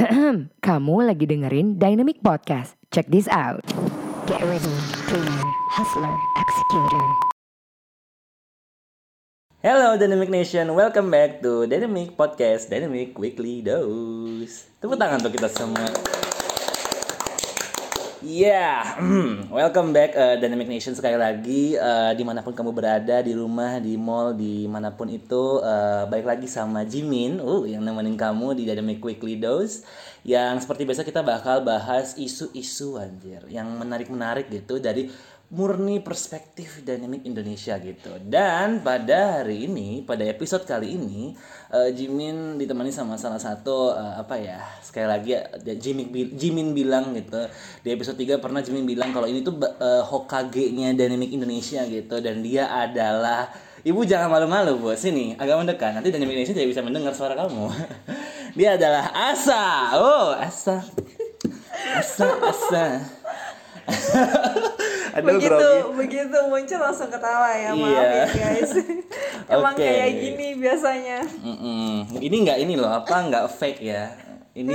Kamu lagi dengerin Dynamic Podcast. Check this out. Get ready, dreamer, hustler, executor. Hello Dynamic Nation, welcome back to Dynamic Podcast Dynamic Weekly Dose. Tepuk tangan untuk kita semua. Yeah, welcome back uh, Dynamic Nation sekali lagi uh, di mana pun kamu berada di rumah, di mall, di mana pun itu uh, balik lagi sama Jimin, uh yang nemenin kamu di Dynamic Weekly Dose. Yang seperti biasa kita bakal bahas isu-isu anjir yang menarik-menarik gitu dari murni perspektif dynamic Indonesia gitu. Dan pada hari ini, pada episode kali ini, uh, Jimin ditemani sama salah satu uh, apa ya? Sekali lagi ya, Jimin Jimin bilang gitu. Di episode 3 pernah Jimin bilang kalau ini tuh uh, Hokage-nya dynamic Indonesia gitu dan dia adalah Ibu jangan malu-malu, Bu. Sini, agak mendekat. Nanti dynamic Indonesia tidak bisa mendengar suara kamu. dia adalah Asa. Oh, Asa. Asa, Asa. Aduh, begitu grogi. begitu muncul langsung ketawa ya maaf iya. ya guys emang okay. kayak gini biasanya mm -mm. ini nggak ini loh apa nggak fake ya ini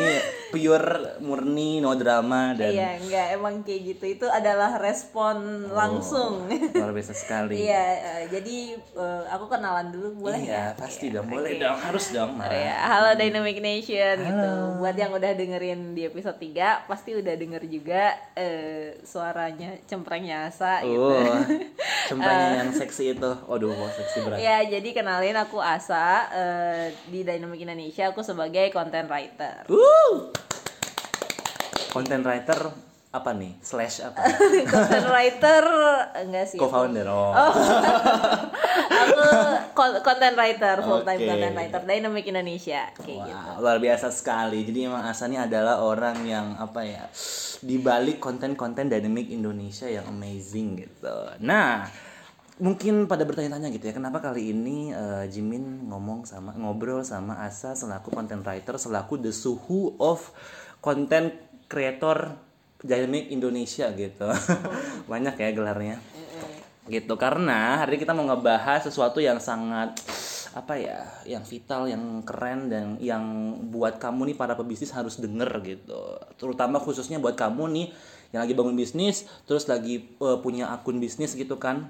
pure murni no drama dan iya enggak emang kayak gitu itu adalah respon oh, langsung luar biasa sekali iya uh, jadi uh, aku kenalan dulu boleh iya ya? pasti iya, dong boleh okay. dong harus dong Mara. Ya, halo Dynamic Nation halo. gitu buat yang udah dengerin di episode 3 pasti udah denger juga uh, suaranya cemprengnya Asa gitu. oh, gitu cemprengnya uh, yang seksi itu aduh seksi berat ya jadi kenalin aku Asa uh, di Dynamic Indonesia aku sebagai content writer Woo! Content writer apa nih? Slash apa? content writer enggak sih. Co-founder. Oh. oh. aku content writer, full time okay. content writer Dynamic Indonesia kayak wow, gitu. Luar biasa sekali. Jadi emang Asa ini adalah orang yang apa ya? Di balik konten-konten Dynamic Indonesia yang amazing gitu. Nah, mungkin pada bertanya-tanya gitu ya kenapa kali ini uh, Jimin ngomong sama ngobrol sama Asa selaku content writer selaku the suhu of content creator dynamic Indonesia gitu. Banyak ya gelarnya. Gitu karena hari ini kita mau ngebahas sesuatu yang sangat apa ya yang vital yang keren dan yang buat kamu nih para pebisnis harus denger gitu. Terutama khususnya buat kamu nih yang lagi bangun bisnis terus lagi uh, punya akun bisnis gitu kan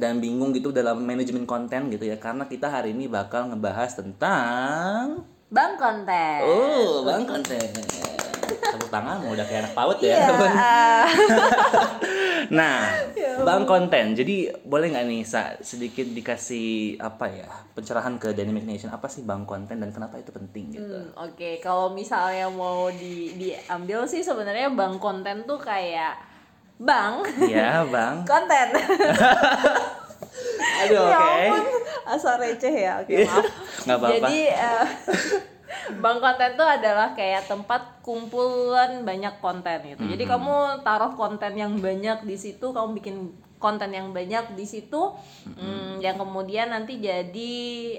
dan bingung gitu dalam manajemen konten gitu ya karena kita hari ini bakal ngebahas tentang bang konten. Oh bang konten. Tepuk tangan udah kayak anak paut ya. Yeah. nah ya bang konten. Jadi boleh nggak nih Sa, sedikit dikasih apa ya pencerahan ke Dynamic Nation? Apa sih bang konten dan kenapa itu penting gitu? Hmm, oke. Okay. kalau misalnya mau di diambil sih sebenarnya bang konten tuh kayak Bang. Iya, Bang. Konten. Aduh, ya oke. Okay. Asal receh ya. Oke, okay, maaf. Gak apa-apa. Jadi uh, Bang konten tuh adalah kayak tempat kumpulan banyak konten gitu. Mm -hmm. Jadi kamu taruh konten yang banyak di situ, kamu bikin konten yang banyak di situ, mm -hmm. hmm, yang kemudian nanti jadi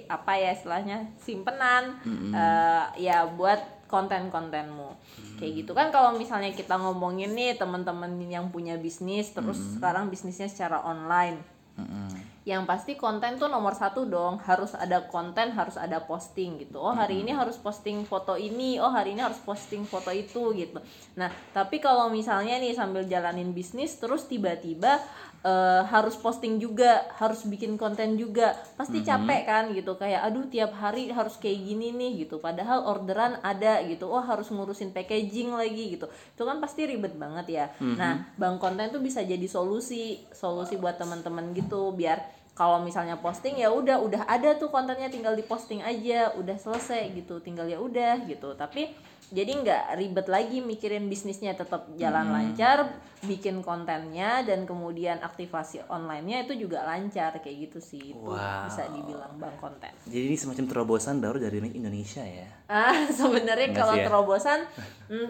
apa ya istilahnya simpenan, mm -hmm. uh, ya buat konten-kontenmu hmm. kayak gitu kan kalau misalnya kita ngomongin nih teman-teman yang punya bisnis terus hmm. sekarang bisnisnya secara online hmm. yang pasti konten tuh nomor satu dong harus ada konten harus ada posting gitu oh hari hmm. ini harus posting foto ini oh hari ini harus posting foto itu gitu nah tapi kalau misalnya nih sambil jalanin bisnis terus tiba-tiba uh, harus posting juga harus bikin konten juga. Pasti mm -hmm. capek kan gitu kayak aduh tiap hari harus kayak gini nih gitu. Padahal orderan ada gitu. Oh harus ngurusin packaging lagi gitu. Itu kan pasti ribet banget ya. Mm -hmm. nah bang konten tuh bisa jadi solusi solusi buat teman-teman gitu. Biar kalau misalnya posting ya udah udah ada tuh kontennya tinggal diposting aja udah selesai gitu. Tinggal ya udah gitu. Tapi jadi nggak ribet lagi mikirin bisnisnya tetap jalan hmm. lancar bikin kontennya dan kemudian aktivasi onlinenya itu juga lancar kayak gitu sih itu wow. bisa dibilang bang konten jadi ini semacam terobosan baru dari Indonesia ya ah sebenarnya kalau ya? terobosan mm,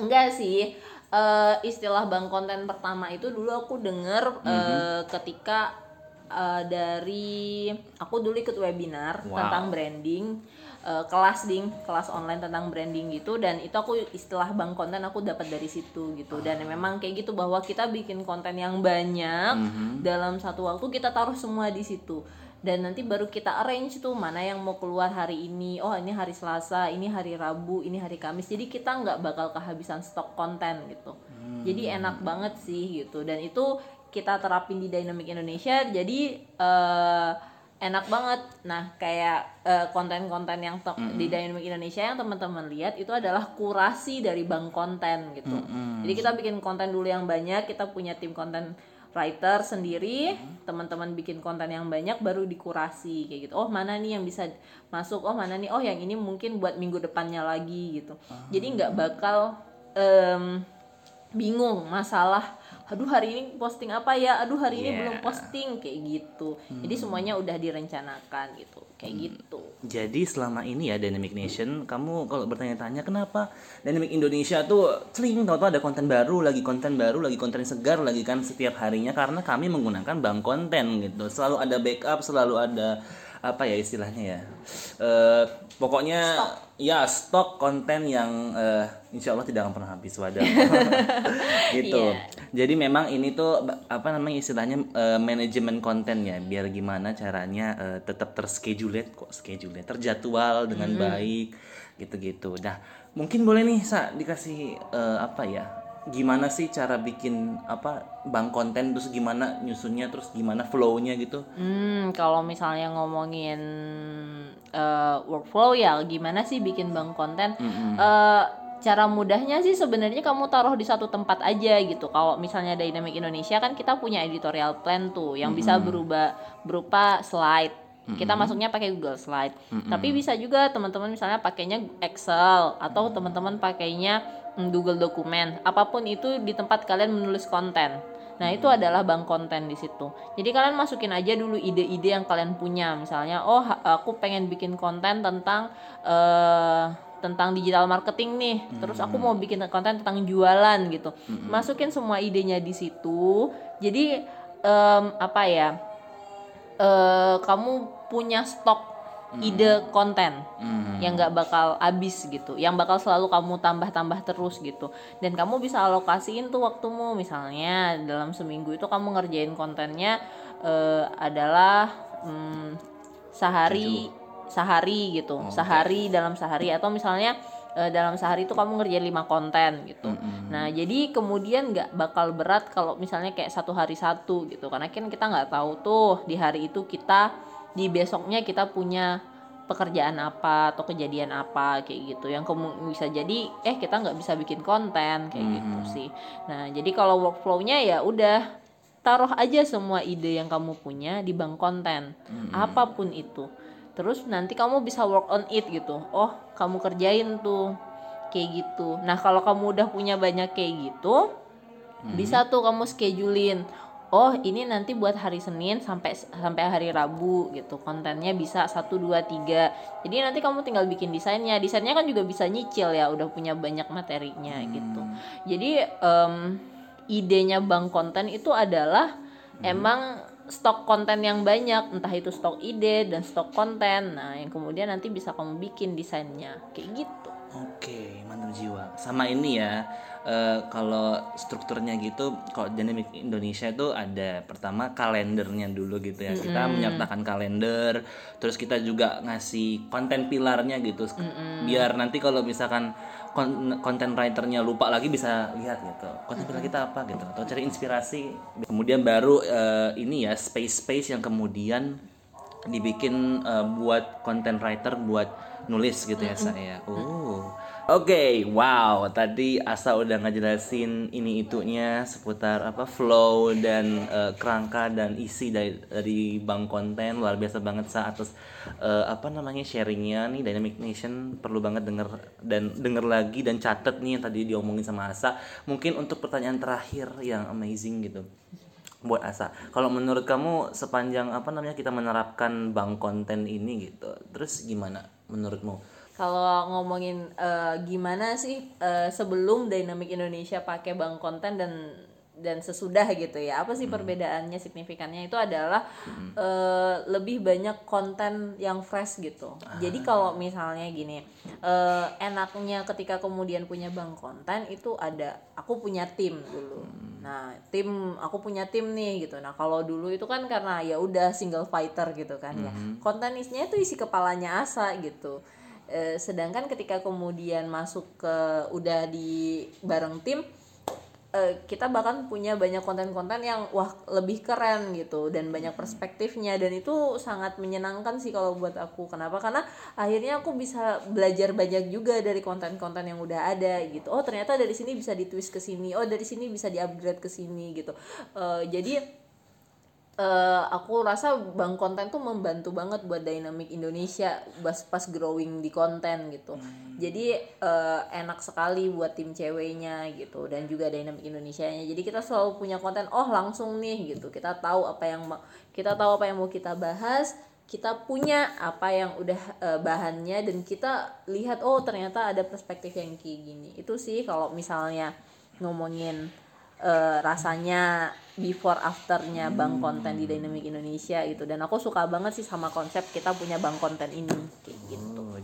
enggak sih uh, istilah bang konten pertama itu dulu aku denger mm -hmm. uh, ketika uh, dari aku dulu ikut webinar wow. tentang branding uh, kelas ding. Kelas online tentang branding gitu. Dan itu aku istilah bang konten aku dapat dari situ gitu. Dan memang kayak gitu bahwa kita bikin konten yang banyak mm -hmm. dalam satu waktu kita taruh semua di situ. Dan nanti baru kita arrange tuh mana yang mau keluar hari ini. Oh ini hari Selasa ini hari Rabu ini hari Kamis. Jadi kita nggak bakal kehabisan stok konten gitu. Jadi enak banget sih gitu. Dan itu kita terapin di Dynamic Indonesia. Jadi eh, enak banget. Nah kayak eh, konten-konten yang te- di Dynamic Indonesia yang teman-teman lihat itu adalah kurasi dari bank konten gitu. Jadi kita bikin konten dulu yang banyak kita punya tim konten writer sendiri teman-teman bikin konten yang banyak baru dikurasi kayak gitu. Oh mana nih yang bisa masuk? Oh mana nih? Oh yang ini mungkin buat minggu depannya lagi gitu. Jadi nggak bakal em, bingung masalah aduh hari ini posting apa ya? Aduh hari ini Yeah. belum posting kayak gitu. Jadi semuanya udah direncanakan gitu kayak gitu. Jadi selama ini ya Dynamic Nation, kamu kalau bertanya-tanya kenapa Dynamic Indonesia tuh sering tahu-tahu ada konten baru, lagi konten baru, lagi konten segar lagi kan setiap harinya? Karena kami menggunakan bank konten gitu. Selalu ada backup, selalu ada apa ya istilahnya ya. Eh, pokoknya ya stok konten yang eh, insya Allah tidak akan pernah habis wadah. gitu. Iya. Jadi memang ini tuh apa namanya istilahnya eh, manajemen konten ya, biar gimana caranya eh, tetap terschedule kok schedule terjadwal dengan baik gitu-gitu. Nah, mungkin boleh nih Sa dikasih eh, apa ya? Gimana sih cara bikin apa bank konten terus gimana nyusunnya terus gimana flow-nya gitu? Hmm, kalau misalnya ngomongin eh, workflow ya, gimana sih bikin bank konten? Eh, cara mudahnya sih sebenarnya kamu taruh di satu tempat aja gitu. Kalau misalnya Dynamic Indonesia kan kita punya editorial plan tuh yang bisa berubah berupa slide. Kita masuknya pakai Google Slide. Tapi bisa juga teman-teman misalnya pakainya Excel atau teman-teman pakainya mm, Google Dokumen. Apa pun itu di tempat kalian menulis konten. Nah, itu adalah bank konten di situ. Jadi kalian masukin aja dulu ide-ide yang kalian punya. Misalnya, oh aku pengen bikin konten tentang eh tentang digital marketing nih. Terus aku mau bikin konten tentang jualan gitu. Masukin semua idenya di situ. Jadi em, apa ya? eh kamu punya stok ide konten yang nggak bakal habis gitu, yang bakal selalu kamu tambah-tambah terus gitu, dan kamu bisa alokasiin tuh waktumu misalnya dalam seminggu itu kamu ngerjain kontennya eh, adalah mm, sehari sehari gitu, sehari dalam sehari atau misalnya eh, dalam sehari itu kamu ngerjain lima konten gitu. Nah jadi kemudian nggak bakal berat kalau misalnya kayak satu hari satu gitu, karena kan kita nggak tahu tuh di hari itu kita di besoknya kita punya pekerjaan apa atau kejadian apa kayak gitu. Yang kamu bisa jadi eh kita nggak bisa bikin konten kayak gitu sih. Nah jadi kalau workflownya ya udah taruh aja semua ide yang kamu punya di bank konten. Apa pun itu. Terus nanti kamu bisa work on it gitu. Oh kamu kerjain tuh kayak gitu. Nah kalau kamu udah punya banyak kayak gitu bisa tuh kamu schedulein oh ini nanti buat hari Senin sampai sampai hari Rabu gitu. Kontennya bisa 1 2 3 jadi nanti kamu tinggal bikin desainnya. Desainnya kan juga bisa nyicil ya udah punya banyak materinya gitu. Jadi em, idenya bank konten itu adalah emang stok konten yang banyak. Entah itu stok ide dan stok konten. Nah yang kemudian nanti bisa kamu bikin desainnya. Kayak gitu. Oke, mantap jiwa. Sama ini ya, eh, kalau strukturnya gitu, kalau Dynamic Indonesia itu ada pertama kalendernya dulu gitu ya. Kita menyertakan kalender, terus kita juga ngasih konten pilarnya gitu, biar nanti kalau misalkan kon- konten writernya lupa lagi bisa lihat gitu, konten pilar kita apa gitu, atau cari inspirasi. Kemudian baru eh, ini ya space-space yang kemudian dibikin eh, buat content writer buat nulis gitu ya saya. Oh. Oke, wow. Tadi Asa udah ngejelasin ini itunya seputar apa flow dan eh, kerangka dan isi dari dari bank konten luar biasa banget Sa atas eh, apa namanya sharingnya nih Dynamic Nation perlu banget denger dan denger lagi dan catet nih yang tadi diomongin sama Asa. Mungkin untuk pertanyaan terakhir yang amazing gitu buat Asa. Kalau menurut kamu sepanjang apa namanya kita menerapkan bank konten ini gitu, terus gimana menurutmu? Kalau ngomongin eh, gimana sih eh, sebelum Dynamic Indonesia pakai bank konten dan dan sesudah gitu ya apa sih perbedaannya signifikannya? Itu adalah eh, lebih banyak konten yang fresh gitu. Jadi kalau misalnya gini eh, enaknya ketika kemudian punya bank konten itu ada aku punya tim dulu. Nah, tim aku punya tim nih gitu. Nah, kalau dulu itu kan karena ya udah single fighter gitu kan ya. Konten isinya itu isi kepalanya Asa gitu. Eh, sedangkan ketika kemudian masuk ke udah di bareng tim eh, kita bahkan punya banyak konten-konten yang wah lebih keren gitu dan banyak perspektifnya dan itu sangat menyenangkan sih kalau buat aku. Kenapa? Karena akhirnya aku bisa belajar banyak juga dari konten-konten yang udah ada gitu. Oh ternyata dari sini bisa ditwist ke sini. Oh dari sini bisa diupgrade ke sini gitu. Eh, jadi eh, aku rasa bank konten tuh membantu banget buat dynamic Indonesia pas pas growing di konten gitu. Jadi eh, enak sekali buat tim ceweknya gitu dan juga dynamic Indonesianya. Jadi kita selalu punya konten oh langsung nih gitu. Kita tahu apa yang kita tahu apa yang mau kita bahas, kita punya apa yang udah eh, bahannya dan kita lihat oh ternyata ada perspektif yang kayak gini. Itu sih kalau misalnya ngomongin eh, rasanya before afternya bank konten di Dynamic Indonesia gitu. Dan aku suka banget sih sama konsep kita punya bank konten ini kayak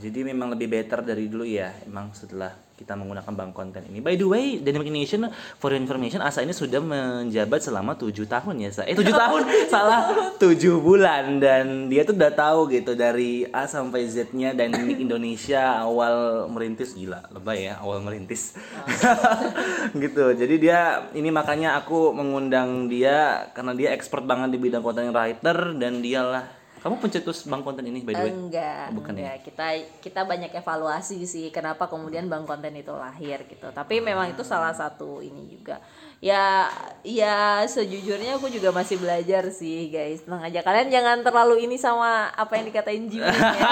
jadi memang lebih better dari dulu ya, emang setelah kita menggunakan bank konten ini. By the way, Dynamic Nation for your information, Asa ini sudah menjabat selama tujuh tahun ya, Sa. Eh tujuh tahun, salah, tujuh bulan dan dia tuh udah tahu gitu dari A sampai Z-nya Dynamic Indonesia awal merintis gila, lebay ya awal merintis, gitu. Jadi dia ini makanya aku mengundang dia karena dia expert banget di bidang content writer dan dialah kamu pencetus bank konten ini by the way? enggak Oh, bukan ya? enggak kita kita banyak evaluasi sih kenapa kemudian bank konten itu lahir gitu tapi memang itu salah satu ini juga ya ya sejujurnya aku juga masih belajar sih guys tenang aja kalian jangan terlalu ini sama apa yang dikatain Jimmy ya.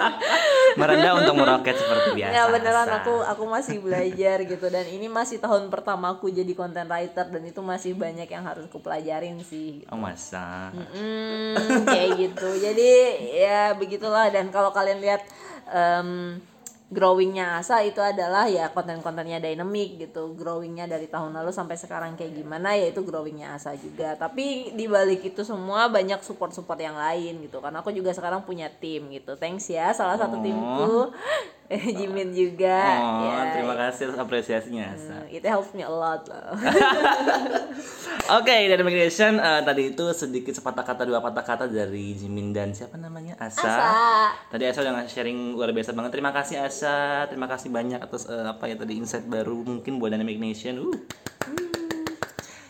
merendah untuk meroket seperti biasa. ya beneran aku aku masih belajar gitu dan ini masih tahun pertama aku jadi content writer dan itu masih banyak yang harus aku pelajarin sih Oh masa. Hmm, kayak gitu. Jadi ya begitulah dan kalau kalian lihat em, growingnya Asa itu adalah ya konten-kontennya dynamic gitu. Growingnya dari tahun lalu sampai sekarang kayak gimana ya itu growingnya Asa juga. Tapi di balik itu semua banyak support-support yang lain gitu. Karena aku juga sekarang punya tim gitu. Thanks ya salah satu timku. Jimin juga. Oh, ya, terima kasih atas apresiasinya. Sa. It helps me a lot loh. Oke, dari Migration eh, tadi itu sedikit sepatah kata dua patah kata dari Jimin dan siapa namanya Asa. Asa. Tadi Asa udah sharing luar biasa banget. Terima kasih Asa. Terima kasih banyak atas eh, apa ya tadi insight baru mungkin buat Dynamic Nation. Uh.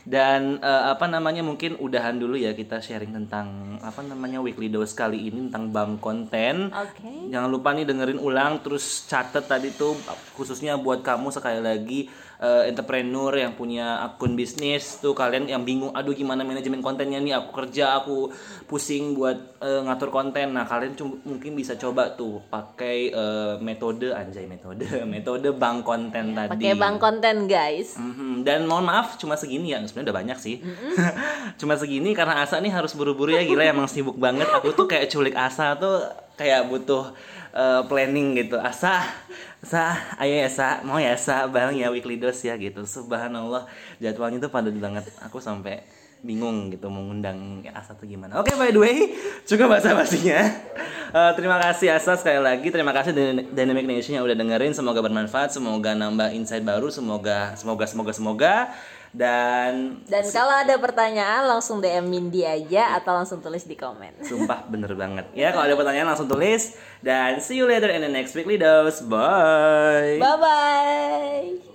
Dan eh, apa namanya mungkin udahan dulu ya kita sharing tentang apa namanya weekly dose kali ini tentang bank konten. Oke. Jangan lupa nih dengerin ulang terus catet tadi tuh khususnya buat kamu sekali lagi eh, entrepreneur yang punya akun bisnis tuh kalian yang bingung aduh gimana manajemen kontennya nih? Aku kerja aku pusing buat eh, ngatur konten. Nah kalian mungkin bisa coba tuh pakai eh, metode anjay metode metode bank konten tadi. Pakai bank konten guys. Mhm, Dan mohon maaf cuma segini ya sebenarnya udah banyak sih. Cuma segini karena Asa nih harus buru-buru ya gila emang sibuk banget. Aku tuh kayak culik Asa tuh kayak butuh eh, planning gitu. Asa Sa, ayo ya Sa, mau ya Sa, bareng ya weekly dose ya gitu. Subhanallah, jadwalnya tuh padat banget. Aku sampai bingung gitu mengundang Asa tuh gimana. Oke by the way, cukup basa-basinya. Eh, Terima kasih Asa sekali lagi. Terima kasih Dyn- Dynamic Nation yang udah dengerin. Semoga bermanfaat, semoga nambah insight baru Semoga, semoga, semoga, semoga Dan Dan kalau ada pertanyaan langsung DM Mindy aja atau langsung tulis di komen. Sumpah bener banget Ya kalau ada pertanyaan langsung tulis Dan see you later in the next weekly dose Bye Bye bye.